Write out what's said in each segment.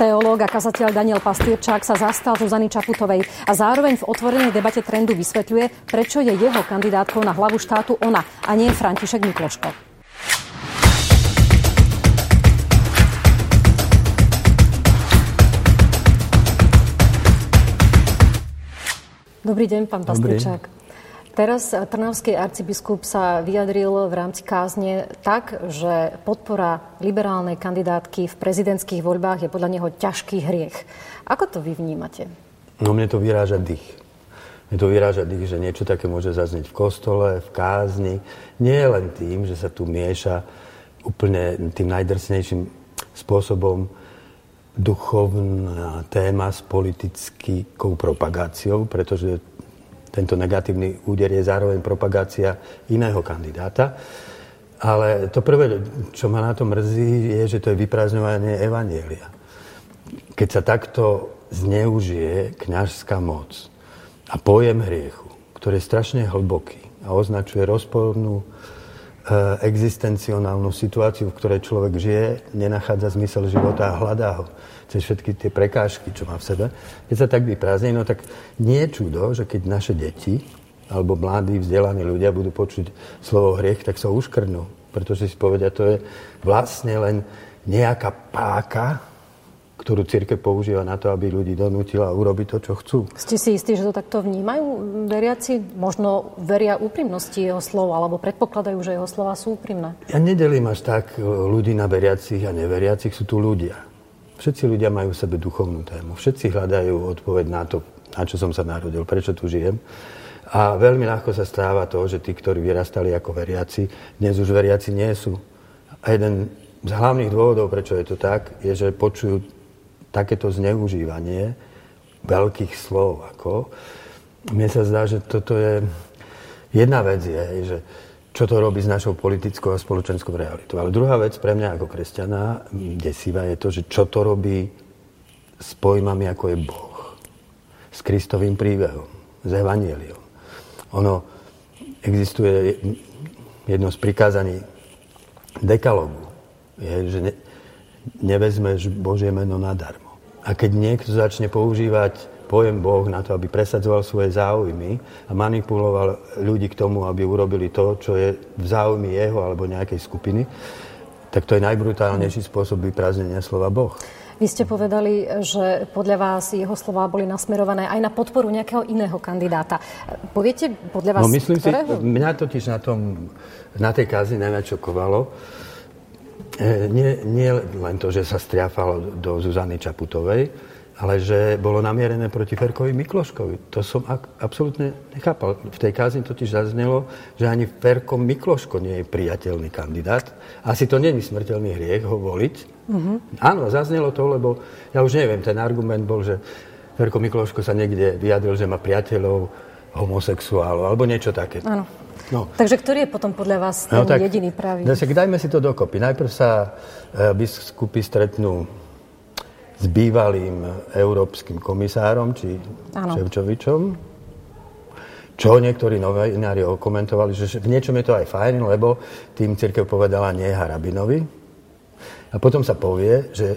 Teológ a kazateľ Daniel Pastierčák sa zastal Zuzany Čaputovej a zároveň v otvorenej debate trendu vysvetľuje, prečo je jeho kandidátkou na hlavu štátu ona a nie František Mikloško. Dobrý deň, pán Pastierčák. Teraz trnavský arcibiskup sa vyjadril v rámci kázne tak, že podpora liberálnej kandidátky v prezidentských voľbách je podľa neho ťažký hriech. Ako to vy vnímate? No mne to vyráža dých. Mne to vyráža dých, že niečo také môže zaznieť v kostole, v kázni. Nie len tým, že sa tu mieša úplne tým najdrsnejším spôsobom duchovná téma s politickou propagáciou, pretože tento negatívny úder je zároveň propagácia iného kandidáta. Ale to prvé, čo ma na to mrzí, je, že to je vyprázdňovanie Evanielia. Keď sa takto zneužije kňažská moc a pojem hriechu, ktorý je strašne hlboký a označuje rozpornú existencionálnu situáciu, v ktorej človek žije, nenachádza zmysel života a hľadá ho cez všetky tie prekážky, čo má v sebe, keď sa tak vyprázdne, no tak nie je čudo, že keď naše deti alebo mladí, vzdelaní ľudia budú počuť slovo hriech, tak sa uškrnú. Pretože si povedia, to je vlastne len nejaká páka, ktorú církev používa na to, aby ľudí donútila urobiť to, čo chcú. Ste si istí, že to takto vnímajú veriaci? Možno veria úprimnosti jeho slov, alebo predpokladajú, že jeho slova sú úprimné? Ja nedelím až tak ľudí na veriacich a neveriacich, sú tu ľudia. Všetci ľudia majú v sebe duchovnú tému. Všetci hľadajú odpoveď na to, na čo som sa narodil, prečo tu žijem. A veľmi ľahko sa stáva to, že tí, ktorí vyrastali ako veriaci, dnes už veriaci nie sú. A jeden z hlavných dôvodov, prečo je to tak, je, že počujú takéto zneužívanie veľkých slov. Ako. Mne sa zdá, že toto je... Jedna vec je, že čo to robí s našou politickou a spoločenskou realitou. Ale druhá vec pre mňa ako kresťana desivá je to, že čo to robí s pojmami ako je Boh. S Kristovým príbehom, s Evangeliom. Ono existuje jedno z prikázaní dekalogu, je, že ne, nevezmeš Božie meno nadarmo. A keď niekto začne používať pojem Boh na to, aby presadzoval svoje záujmy a manipuloval ľudí k tomu, aby urobili to, čo je v záujmi jeho alebo nejakej skupiny, tak to je najbrutálnejší spôsob vyprázdnenia slova Boh. Vy ste povedali, že podľa vás jeho slova boli nasmerované aj na podporu nejakého iného kandidáta. Poviete podľa vás, no, myslím ktorého? Si, mňa totiž na, tom, na tej kázi najnačokovalo, e, nie, nie len to, že sa striafalo do Zuzany Čaputovej, ale že bolo namierené proti Ferkovi Mikloškovi. To som ak, absolútne nechápal. V tej kázni totiž zaznelo, že ani Ferko Mikloško nie je priateľný kandidát. Asi to není smrteľný hriech ho voliť. Uh-huh. Áno, zaznelo to, lebo ja už neviem, ten argument bol, že Ferko Mikloško sa niekde vyjadril, že má priateľov homosexuálov, alebo niečo také. Áno. No. Takže ktorý je potom podľa vás ten no, tak, jediný pravý? Dajme si to dokopy. Najprv sa e, biskupy stretnú s bývalým európskym komisárom, či ano. Ševčovičom, čo niektorí novinári komentovali, že v niečom je to aj fajn, lebo tým církev povedala nie Harabinovi. A potom sa povie, že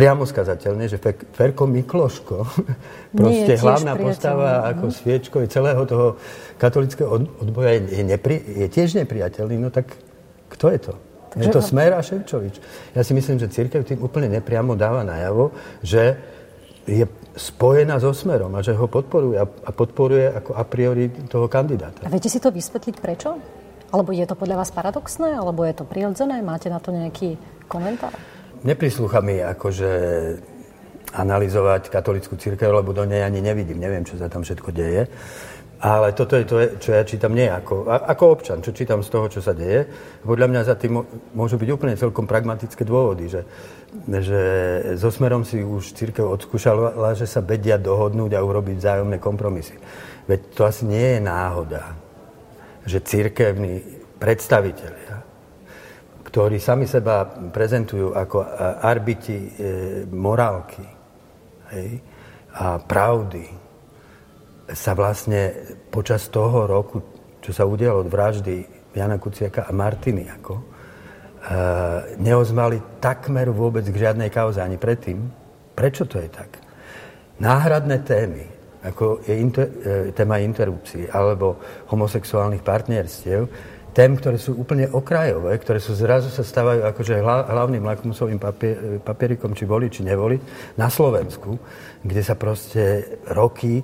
priamo skazateľne, že Ferko Mikloško, proste hlavná postava ako sviečko celého toho katolického odboja je, nepri, je tiež nepriateľný, no tak kto je to? Takže je to Smer a Ševčovič. Ja si myslím, že církev tým úplne nepriamo dáva najavo, že je spojená so Smerom a že ho podporuje a podporuje ako a priori toho kandidáta. A viete si to vysvetliť prečo? Alebo je to podľa vás paradoxné? Alebo je to prirodzené? Máte na to nejaký komentár? Neprislúcha mi akože analyzovať katolickú církev, lebo do nej ani nevidím. Neviem, čo sa tam všetko deje. Ale toto je to, čo ja čítam nie ako, ako občan, čo čítam z toho, čo sa deje. Podľa mňa za tým môžu byť úplne celkom pragmatické dôvody, že, že so smerom si už církev odskúšala, že sa vedia dohodnúť a urobiť vzájomné kompromisy. Veď to asi nie je náhoda, že církevní predstavitelia, ktorí sami seba prezentujú ako arbiti e, morálky hej, a pravdy, sa vlastne počas toho roku, čo sa udialo od vraždy Jana Kuciaka a Martiny, ako, neozvali takmer vôbec k žiadnej kauze ani predtým. Prečo to je tak? Náhradné témy, ako je inter, e, téma interrupcií alebo homosexuálnych partnerstiev, tém, ktoré sú úplne okrajové, ktoré sú zrazu sa stávajú akože hlavným lakmusovým papier, papierikom, či voliť, či nevoliť, na Slovensku, kde sa proste roky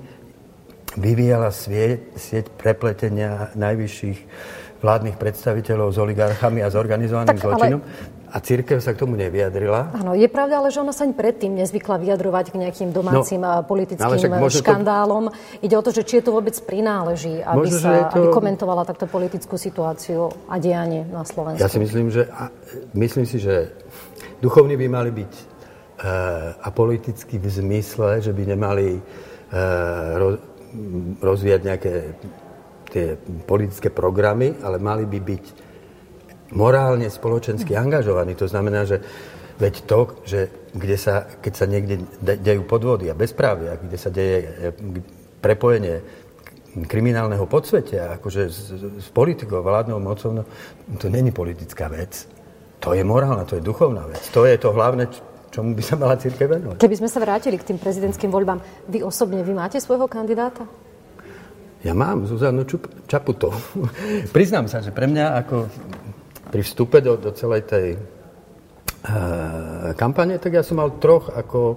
vyvíjala sieť, sieť prepletenia najvyšších vládnych predstaviteľov s oligarchami a s organizovaným tak, zločinom. Ale... A církev sa k tomu nevyjadrila. Áno, je pravda, ale že ona sa ani predtým nezvykla vyjadrovať k nejakým domácim no, politickým škandálom. To... Ide o to, že či je to vôbec prináleží, aby, možno, sa, to... aby komentovala takto politickú situáciu a dianie na Slovensku. Ja si myslím, že, myslím si, že duchovní by mali byť uh, apolitickí v zmysle, že by nemali uh, ro, rozvíjať nejaké tie politické programy, ale mali by byť morálne, spoločensky angažovaní. To znamená, že veď to, že kde sa, keď sa niekde dejú podvody a bezprávia, kde sa deje e, prepojenie kriminálneho podsvetia, akože s, s politikou, vládnou mocou, no, to není politická vec. To je morálna, to je duchovná vec. To je to hlavné, čomu by sa mala církev venovať. Keby sme sa vrátili k tým prezidentským voľbám, vy osobne, vy máte svojho kandidáta? Ja mám Zuzanu Čaputovú. Priznám sa, že pre mňa ako pri vstupe do, do celej tej uh, kampane, tak ja som mal troch ako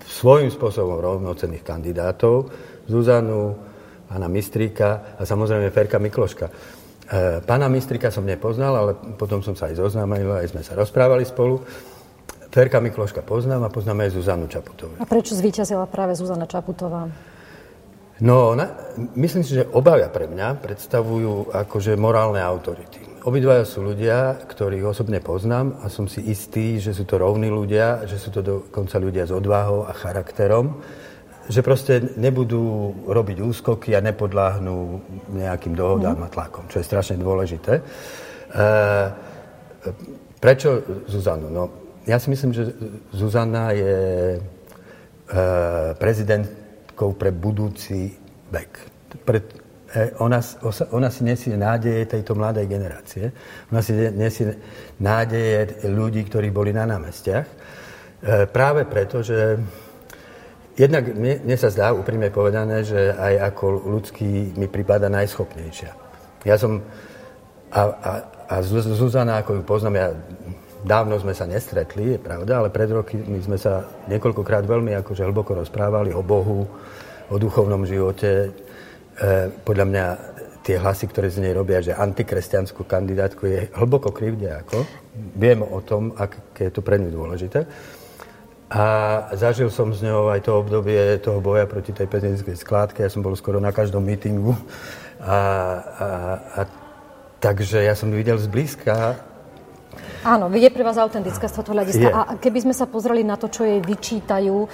svojím spôsobom rovnocenných kandidátov. Zuzanu, pána Mistríka a samozrejme Ferka Mikloška. Uh, pána Mistrika som nepoznal, ale potom som sa aj zoznámil, aj sme sa rozprávali spolu. Ferka Mikloška poznám a poznám aj Zuzanu Čaputovú. A prečo zvíťazila práve Zuzana Čaputová? No, na, myslím si, že obavia pre mňa predstavujú akože morálne autority. Obidvaja sú ľudia, ktorých osobne poznám a som si istý, že sú to rovní ľudia, že sú to dokonca ľudia s odvahou a charakterom, že proste nebudú robiť úskoky a nepodláhnú nejakým dohodám mm. a tlakom, čo je strašne dôležité. E, prečo Zuzanu? No, ja si myslím, že Zuzana je e, prezident východiskou pre budúci vek. Pre, ona, ona si nesie nádeje tejto mladej generácie. Ona si nesie nádeje ľudí, ktorí boli na námestiach. E, práve preto, že jednak mne, mne sa zdá úprimne povedané, že aj ako ľudský mi prípada najschopnejšia. Ja som a, a, a Zuzana, ako ju poznám, ja Dávno sme sa nestretli, je pravda, ale pred my sme sa niekoľkokrát veľmi akože hlboko rozprávali o Bohu, o duchovnom živote. E, podľa mňa tie hlasy, ktoré z nej robia, že antikresťanskú kandidátku je hlboko krivdia. Ako. Viem o tom, aké je to pre ňu dôležité. A zažil som s ňou aj to obdobie toho boja proti tej prezidentskej skládke. Ja som bol skoro na každom mítingu. A, a, a takže ja som videl zblízka Áno, je pre vás autentická z tohto hľadiska. Je. A keby sme sa pozreli na to, čo jej vyčítajú e,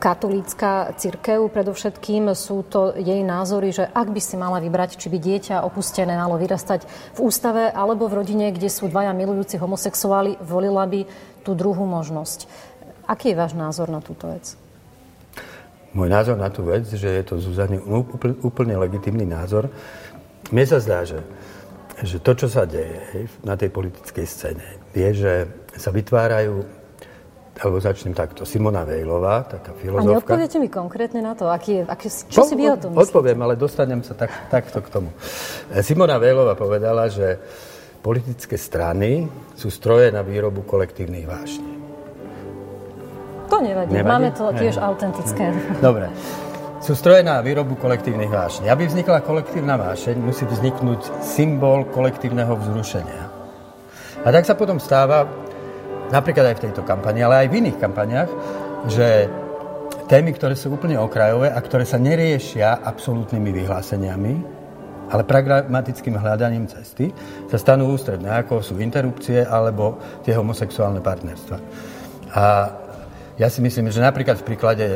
katolícka cirkev, predovšetkým sú to jej názory, že ak by si mala vybrať, či by dieťa opustené malo vyrastať v ústave alebo v rodine, kde sú dvaja milujúci homosexuáli, volila by tú druhú možnosť. Aký je váš názor na túto vec? Môj názor na tú vec, že je to úplne, úplne legitimný názor. Mne sa zdá, že že to, čo sa deje hej, na tej politickej scéne, je, že sa vytvárajú alebo začnem takto. Simona Vejlová, taká filozofka. A neodpoviete mi konkrétne na to, aký je, aký, čo po, si vy o tom myslíte? Odpoviem, ale dostanem sa tak, takto k tomu. Simona Vejlová povedala, že politické strany sú stroje na výrobu kolektívnych vášní. To nevadí, nevadí? máme to tiež autentické. Dobre sú stroje na výrobu kolektívnych vášní. Aby vznikla kolektívna vášeň, musí vzniknúť symbol kolektívneho vzrušenia. A tak sa potom stáva, napríklad aj v tejto kampani, ale aj v iných kampaniach, že témy, ktoré sú úplne okrajové a ktoré sa neriešia absolútnymi vyhláseniami, ale pragmatickým hľadaním cesty, sa stanú ústredné, ako sú interrupcie alebo tie homosexuálne partnerstva. A ja si myslím, že napríklad v príklade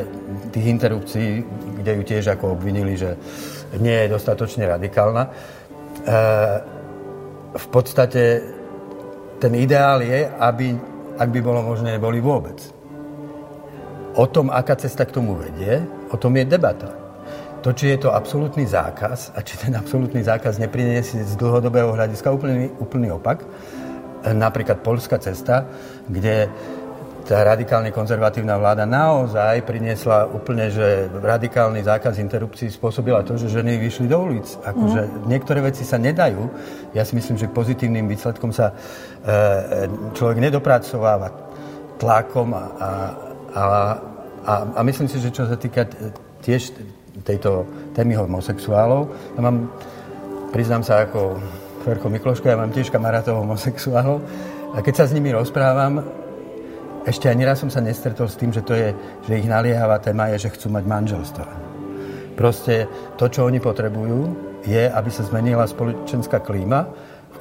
tých interrupcií, kde ju tiež ako obvinili, že nie je dostatočne radikálna, e, v podstate ten ideál je, aby, ak by bolo možné, neboli vôbec. O tom, aká cesta k tomu vedie, o tom je debata. To, či je to absolútny zákaz a či ten absolútny zákaz nepriniesie z dlhodobého hľadiska úplný, úplný opak, napríklad Polská cesta, kde tá radikálne konzervatívna vláda naozaj priniesla úplne, že radikálny zákaz interrupcií spôsobila to, že ženy vyšli do ulic. Akože mm. niektoré veci sa nedajú. Ja si myslím, že pozitívnym výsledkom sa e, človek nedopracováva tlakom a, a, a, a, a myslím si, že čo sa týka tiež tejto témy homosexuálov, ja mám, priznám sa ako Ferko Mikloško, ja mám tiež kamarátov homosexuálov a keď sa s nimi rozprávam, ešte ani raz som sa nestretol s tým, že, to je, že ich naliehavá téma je, že chcú mať manželstvo. Proste to, čo oni potrebujú, je, aby sa zmenila spoločenská klíma,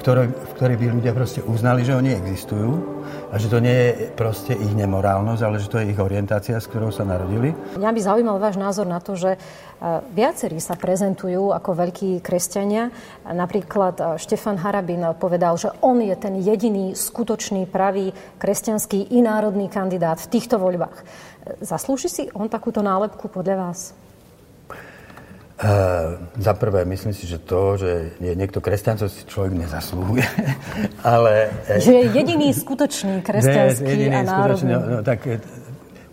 v ktorej, v ktorej by ľudia proste uznali, že oni existujú a že to nie je proste ich nemorálnosť, ale že to je ich orientácia, s ktorou sa narodili. Mňa by zaujímal váš názor na to, že e, viacerí sa prezentujú ako veľkí kresťania. Napríklad e, Štefan Harabin povedal, že on je ten jediný skutočný, pravý kresťanský i národný kandidát v týchto voľbách. E, zaslúži si on takúto nálepku podľa vás? Uh, za prvé, myslím si, že to, že je niekto kresťancov, si človek nezaslúhuje. Ale, že je jediný skutočný kresťanský ne, jediný a národný. No, no, tak e,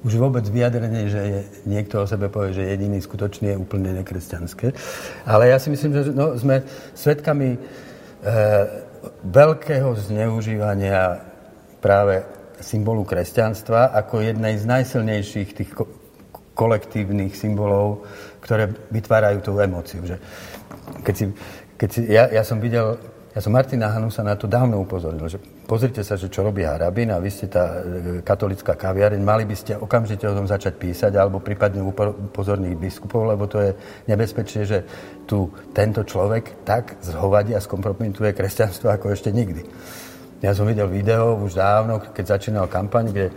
už vôbec vyjadrenie, že je, niekto o sebe povie, že jediný skutočný je úplne nekresťanské. Ale ja si myslím, že no, sme svedkami e, veľkého zneužívania práve symbolu kresťanstva ako jednej z najsilnejších tých kolektívnych symbolov ktoré vytvárajú tú emóciu. Že keď si, keď si, ja, ja som videl, ja som Martina Hanusa na to dávno upozornil, že pozrite sa, že čo robí Harabin a vy ste tá e, katolická kaviareň, mali by ste okamžite o tom začať písať alebo prípadne upozorniť biskupov, lebo to je nebezpečné, že tu tento človek tak zhovadí a skompromituje kresťanstvo ako ešte nikdy. Ja som videl video už dávno, keď začínal kampaň, kde e,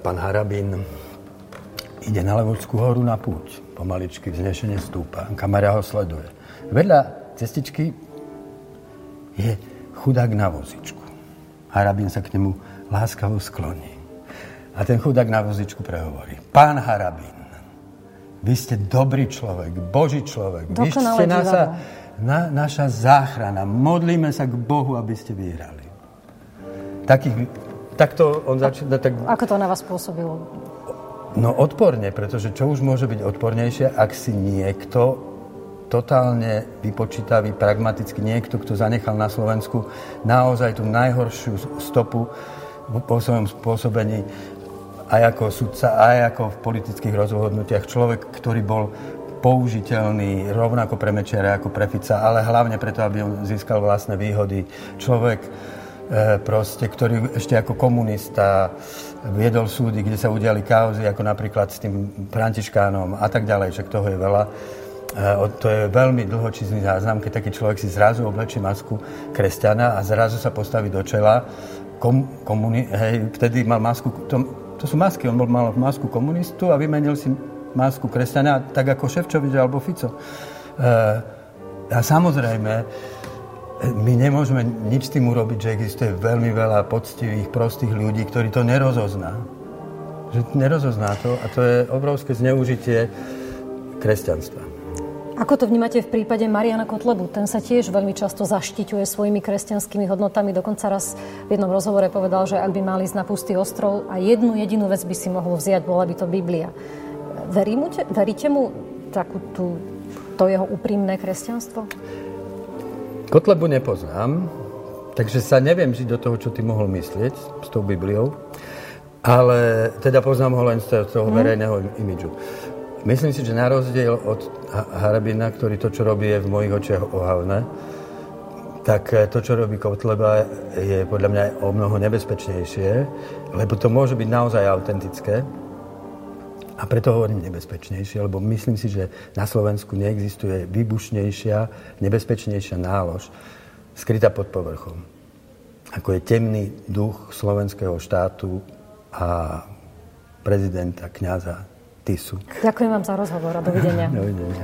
pán Harabin ide na Levočskú horu na púť pomaličky vznešene stúpa. Kamera ho sleduje. Vedľa cestičky je chudák na vozičku. Harabín sa k nemu láskavo skloní. A ten chudák na vozičku prehovorí. Pán Harabín, vy ste dobrý človek, boží človek. Vy ste naša, na, naša záchrana. Modlíme sa k Bohu, aby ste vyhrali. Takých, takto on začína... Tak... Ako to na vás pôsobilo? No odporne, pretože čo už môže byť odpornejšie, ak si niekto totálne vypočítavý, pragmaticky niekto, kto zanechal na Slovensku naozaj tú najhoršiu stopu po svojom spôsobení aj ako sudca, aj ako v politických rozhodnutiach. Človek, ktorý bol použiteľný rovnako pre Mečera ako pre Fica, ale hlavne preto, aby on získal vlastné výhody. Človek, proste, ktorý ešte ako komunista viedol súdy, kde sa udiali kauzy, ako napríklad s tým Františkánom a tak ďalej, však toho je veľa. E, to je veľmi dlhočízny záznam, keď taký človek si zrazu oblečí masku kresťana a zrazu sa postaví do čela. Kom, komuni- hej, vtedy mal masku, to, to sú masky, on mal masku komunistu a vymenil si masku kresťana, tak ako Ševčovič alebo Fico. E, a samozrejme, my nemôžeme nič s tým urobiť, že existuje veľmi veľa poctivých, prostých ľudí, ktorí to nerozozná. Že nerozozná to a to je obrovské zneužitie kresťanstva. Ako to vnímate v prípade Mariana Kotlebu? Ten sa tiež veľmi často zaštiťuje svojimi kresťanskými hodnotami. Dokonca raz v jednom rozhovore povedal, že ak by mali ísť na pustý ostrov a jednu jedinú vec by si mohol vziať, bola by to Biblia. Verí mu, veríte mu takú tú, to jeho úprimné kresťanstvo? Kotlebu nepoznám, takže sa neviem žiť do toho, čo ty mohol myslieť s tou Bibliou, ale teda poznám ho len z toho mm. verejného imidžu. Myslím si, že na rozdiel od Harabina, ktorý to, čo robí, je v mojich očiach ohavné, tak eh, to, čo robí Kotleba, je podľa mňa o mnoho nebezpečnejšie, lebo to môže byť naozaj autentické, a preto hovorím nebezpečnejšie, lebo myslím si, že na Slovensku neexistuje výbušnejšia, nebezpečnejšia nálož skrytá pod povrchom. Ako je temný duch slovenského štátu a prezidenta, kniaza Tisu. Ďakujem vám za rozhovor a dovidenia. dovidenia.